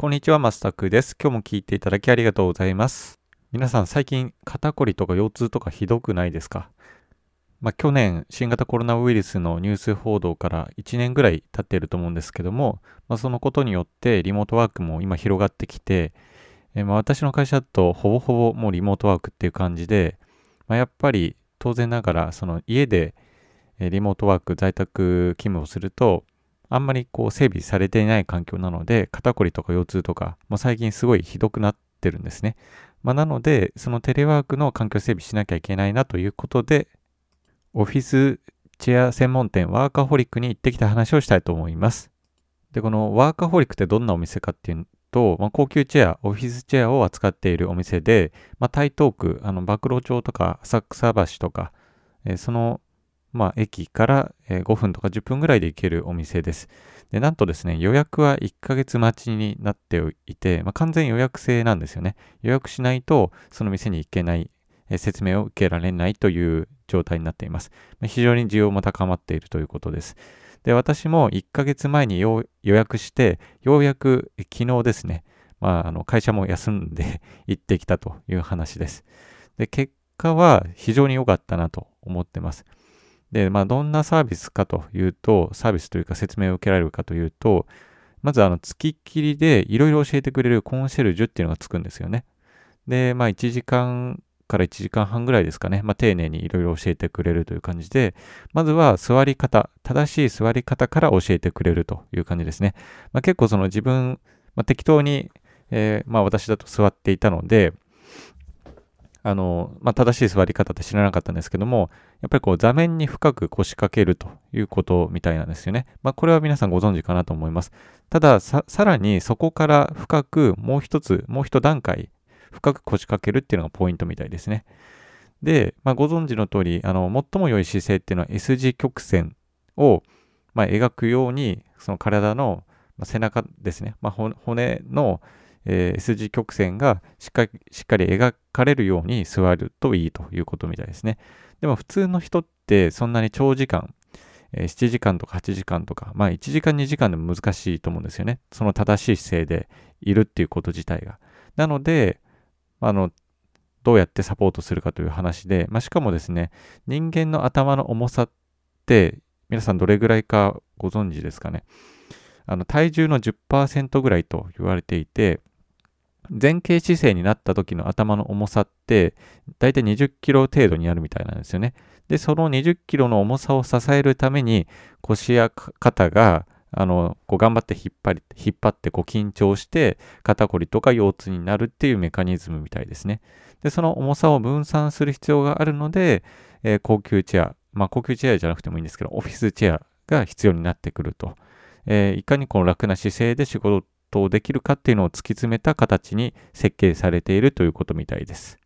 こんにちは、マスタクです。今日も聞いていただきありがとうございます。皆さん、最近、肩こりとか腰痛とかひどくないですか？まあ、去年、新型コロナウイルスのニュース報道から1年ぐらい経っていると思うんですけども、まあ、そのことによってリモートワークも今広がってきて、えまあ、私の会社だとほぼほぼもうリモートワークっていう感じで、まあ、やっぱり当然ながらその家でリモートワーク在宅勤務をするとあんまりこう整備されていない環境なので、肩こりとか腰痛とか、もう最近すごいひどくなってるんですね。まあ、なので、そのテレワークの環境整備しなきゃいけないなということで、オフィスチェア専門店ワーカホリックに行ってきた話をしたいと思います。で、このワーカホリックってどんなお店かっていうと、まあ、高級チェア、オフィスチェアを扱っているお店で、まあ、台東区、あの、暴露町とか浅草橋とか、えー、そのまあ、駅から5分とか10分ぐらいで行けるお店です。で、なんとですね、予約は1ヶ月待ちになっていて、まあ、完全予約制なんですよね。予約しないと、その店に行けない、説明を受けられないという状態になっています。非常に需要も高まっているということです。で、私も1ヶ月前に予約して、ようやく昨日ですね、まあ、あの会社も休んで 行ってきたという話です。で、結果は非常に良かったなと思ってます。で、まあ、どんなサービスかというと、サービスというか説明を受けられるかというと、まず、あの、付きっきりでいろいろ教えてくれるコンシェルジュっていうのがつくんですよね。で、まあ、1時間から1時間半ぐらいですかね。まあ、丁寧にいろいろ教えてくれるという感じで、まずは座り方、正しい座り方から教えてくれるという感じですね。まあ、結構その自分、まあ、適当に、えー、まあ、私だと座っていたので、あの、まあ、正しい座り方って知らなかったんですけども、やっぱりこう座面に深く腰掛けるということみたいなんですよね。まあ、これは皆さんご存知かなと思います。ただ、さらにそこから深くもう一つ、もう一段階深く腰掛けるっていうのがポイントみたいですね。で、まあ、ご存知の通り、あの、最も良い姿勢っていうのは S 字曲線を、まあ、描くように、その体の、ま、背中ですね、まあ、骨の、S 字曲線がしっかりしっかり描かれるように座るといいということみたいですね。でも普通の人ってそんなに長時間、えー、7時間とか8時間とか、まあ1時間2時間でも難しいと思うんですよね。その正しい姿勢でいるっていうこと自体が。なので、あの、どうやってサポートするかという話で、まあ、しかもですね、人間の頭の重さって皆さんどれぐらいかご存知ですかね。あの体重の10%ぐらいと言われていて、前傾姿勢になった時の頭の重さって、だいたい20キロ程度にあるみたいなんですよね。で、その20キロの重さを支えるために、腰や肩が、あの、こう頑張って引っ張り、引っ張ってこう緊張して、肩こりとか腰痛になるっていうメカニズムみたいですね。で、その重さを分散する必要があるので、えー、高級チェア、まあ高級チェアじゃなくてもいいんですけど、オフィスチェアが必要になってくると。えー、いかにこの楽な姿勢で仕事とできるかっていうのを突き詰めた形に設計されているということみたいです。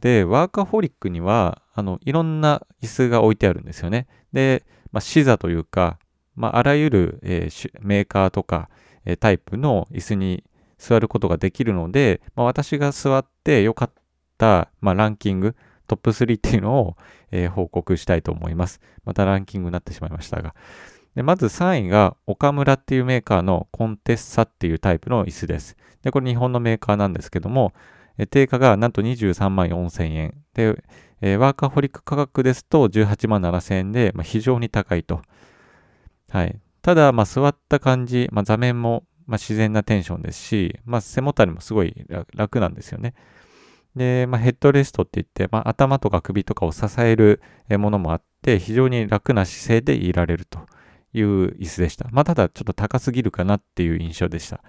で、ワーカホリックには、あの、いろんな椅子が置いてあるんですよね。で、まあ、視座というか、まあ、あらゆる、えー、メーカーとか、えー、タイプの椅子に座ることができるので、まあ、私が座って良かった、まあ、ランキング、トップ3っていうのを、えー、報告したいと思います。またランキングになってしまいましたが。でまず3位が岡村っていうメーカーのコンテッサっていうタイプの椅子です。で、これ日本のメーカーなんですけども、え定価がなんと23万4千円。で、えワーカーホリック価格ですと18万7千円で、まあ、非常に高いと。はい。ただ、まあ、座った感じ、まあ、座面も、まあ、自然なテンションですし、まあ、背もたれもすごい楽なんですよね。で、まあ、ヘッドレストって言って、まあ、頭とか首とかを支えるものもあって、非常に楽な姿勢でいられると。いう椅子でした。まあ、ただちょっと高すぎるかなっていう印象でした。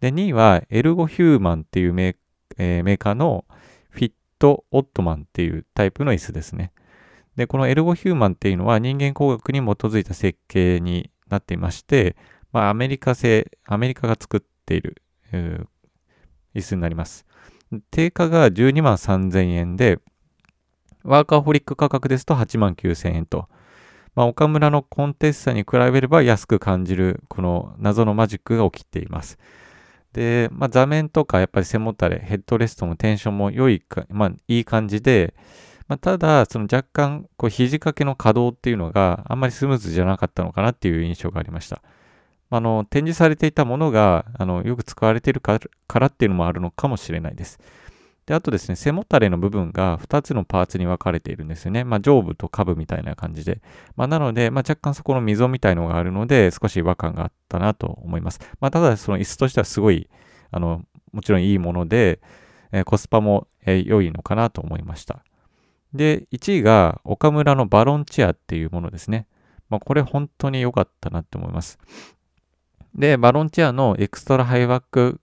で、2位はエルゴヒューマンっていうメー,、えー、メーカーのフィットオットマンっていうタイプの椅子ですね。で、このエルゴヒューマンっていうのは人間工学に基づいた設計になっていまして、まあ、アメリカ製、アメリカが作っている、えー、椅子になります。定価が12万3000円で、ワーカーホリック価格ですと8万9000円と、まあ、岡村のコンテッサに比べれば安く感じるこの謎のマジックが起きています。で、まあ、座面とかやっぱり背もたれ、ヘッドレストのテンションも良いか、まあ、いい感じで、まあ、ただ、その若干、こう、肘掛けの可動っていうのがあんまりスムーズじゃなかったのかなっていう印象がありました。あの展示されていたものがあのよく使われているからっていうのもあるのかもしれないです。で、あとですね、背もたれの部分が2つのパーツに分かれているんですよね。まあ、上部と下部みたいな感じで。まあ、なので、まあ、若干そこの溝みたいのがあるので、少し違和感があったなと思います。まあ、ただ、その椅子としてはすごい、あの、もちろんいいもので、えー、コスパも、えー、良いのかなと思いました。で、1位が岡村のバロンチェアっていうものですね。まあ、これ本当に良かったなって思います。で、バロンチェアのエクストラハイバック、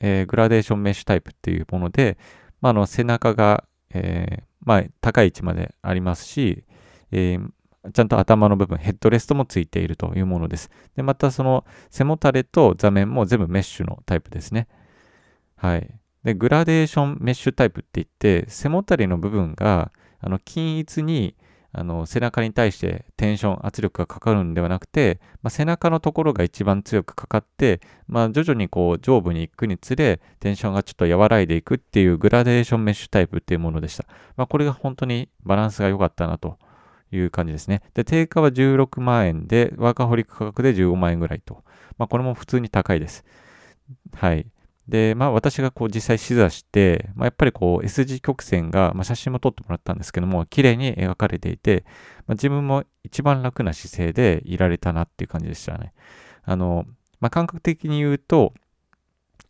えー、グラデーションメッシュタイプっていうもので、まあ、の背中が、えー、まあ、高い位置までありますし、えー、ちゃんと頭の部分、ヘッドレストもついているというものです。で、またその背もたれと座面も全部メッシュのタイプですね。はい。で、グラデーションメッシュタイプって言って、背もたれの部分があの均一にあの背中に対してテンション、圧力がかかるんではなくて、まあ、背中のところが一番強くかかって、まあ、徐々にこう上部に行くにつれ、テンションがちょっと和らいでいくっていうグラデーションメッシュタイプっていうものでした。まあ、これが本当にバランスが良かったなという感じですね。で、定価は16万円で、ワーカホリック価格で15万円ぐらいと。まあ、これも普通に高いです。はい。で、まあ私がこう実際試座して、まあ、やっぱりこう S 字曲線が、まあ、写真も撮ってもらったんですけども、綺麗に描かれていて、まあ、自分も一番楽な姿勢でいられたなっていう感じでしたね。あの、まあ、感覚的に言うと、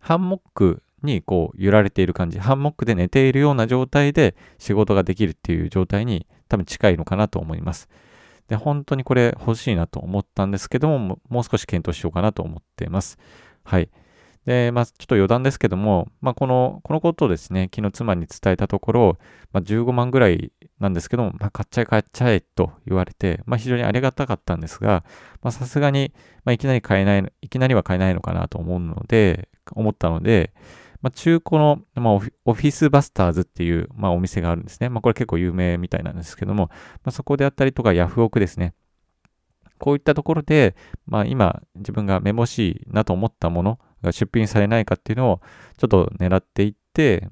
ハンモックにこう揺られている感じ、ハンモックで寝ているような状態で仕事ができるっていう状態に多分近いのかなと思います。で、本当にこれ欲しいなと思ったんですけども、もう少し検討しようかなと思っています。はい。で、まあ、ちょっと余談ですけども、まあ、この、このことをですね、昨日妻に伝えたところ、まあ、15万ぐらいなんですけども、まあ、買っちゃえ買っちゃえと言われて、まあ、非常にありがたかったんですが、まあ、さすがに、まあ、いきなり買えない、いきなりは買えないのかなと思うので、思ったので、まあ、中古の、まあ、オフィスバスターズっていう、まあ、お店があるんですね。まあ、これ結構有名みたいなんですけども、まあ、そこであったりとか、ヤフオクですね。こういったところで、まあ、今自分がめぼしいなと思ったもの、が出品されないかっていうのをちょっと狙っていって、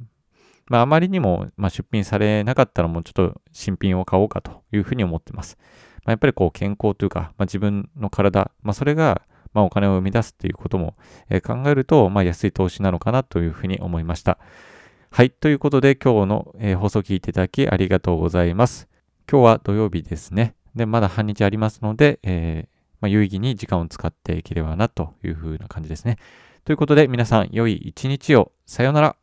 まあ、あまりにも、ま出品されなかったらもうちょっと新品を買おうかというふうに思ってます。まあ、やっぱりこう健康というか、まあ、自分の体、まあ、それがまお金を生み出すっていうことも、え考えると、ま安い投資なのかなというふうに思いました。はい。ということで今日の、え放送を聞いていただきありがとうございます。今日は土曜日ですね。で、まだ半日ありますので、えー、まあ、有意義に時間を使っていければなというふうな感じですね。ということで皆さん良い一日を。さようなら。